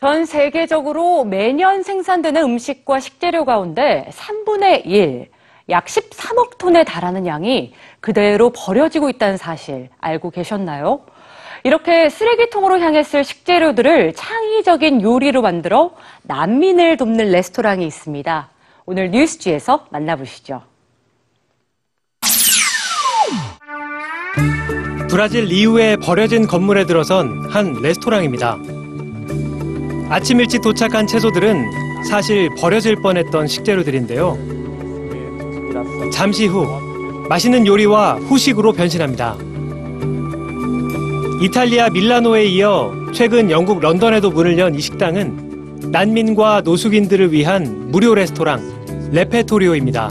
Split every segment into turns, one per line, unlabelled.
전 세계적으로 매년 생산되는 음식과 식재료 가운데 3분의 1, 약 13억 톤에 달하는 양이 그대로 버려지고 있다는 사실 알고 계셨나요? 이렇게 쓰레기통으로 향했을 식재료들을 창의적인 요리로 만들어 난민을 돕는 레스토랑이 있습니다. 오늘 뉴스지에서 만나보시죠.
브라질 리우에 버려진 건물에 들어선 한 레스토랑입니다. 아침 일찍 도착한 채소들은 사실 버려질 뻔했던 식재료들인데요. 잠시 후 맛있는 요리와 후식으로 변신합니다. 이탈리아 밀라노에 이어 최근 영국 런던에도 문을 연 이 식당은 난민과 노숙인들을 위한 무료 레스토랑 레페토리오입니다.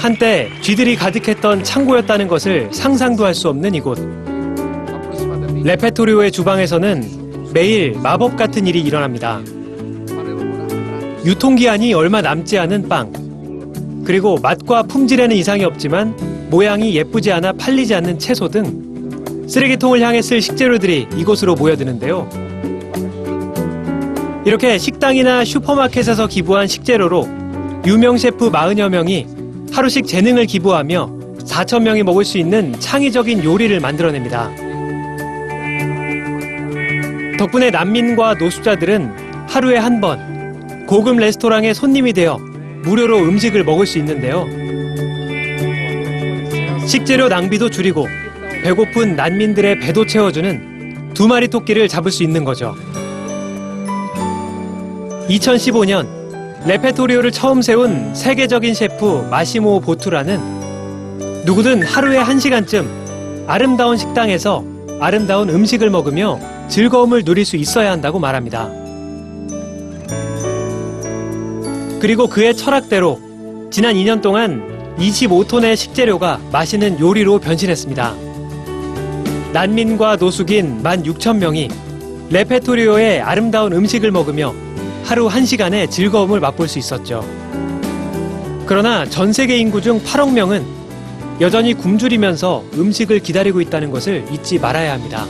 한때 쥐들이 가득했던 창고였다는 것을 상상도 할 수 없는 이곳. 레페토리오의 주방에서는 매일 마법 같은 일이 일어납니다. 유통기한이 얼마 남지 않은 빵. 그리고 맛과 품질에는 이상이 없지만 모양이 예쁘지 않아 팔리지 않는 채소 등 쓰레기통을 향해 쓸 식재료들이 이곳으로 모여드는데요. 이렇게 식당이나 슈퍼마켓에서 기부한 식재료로 유명 셰프 40여 명이 하루씩 재능을 기부하며 4천 명이 먹을 수 있는 창의적인 요리를 만들어냅니다. 덕분에 난민과 노숙자들은 하루에 한 번 고급 레스토랑의 손님이 되어 무료로 음식을 먹을 수 있는데요. 식재료 낭비도 줄이고 배고픈 난민들의 배도 채워주는 두 마리 토끼를 잡을 수 있는 거죠. 2015년 레페토리오를 처음 세운 세계적인 셰프 마시모 보투라는 누구든 하루에 한 시간쯤 아름다운 식당에서 아름다운 음식을 먹으며 즐거움을 누릴 수 있어야 한다고 말합니다. 그리고 그의 철학대로 지난 2년 동안 25톤의 식재료가 맛있는 요리로 변신했습니다. 난민과 노숙인 16,000명이 레페토리오의 아름다운 음식을 먹으며 하루 1시간의 즐거움을 맛볼 수 있었죠. 그러나 전 세계 인구 중 8억 명은 여전히 굶주리면서 음식을 기다리고 있다는 것을 잊지 말아야 합니다.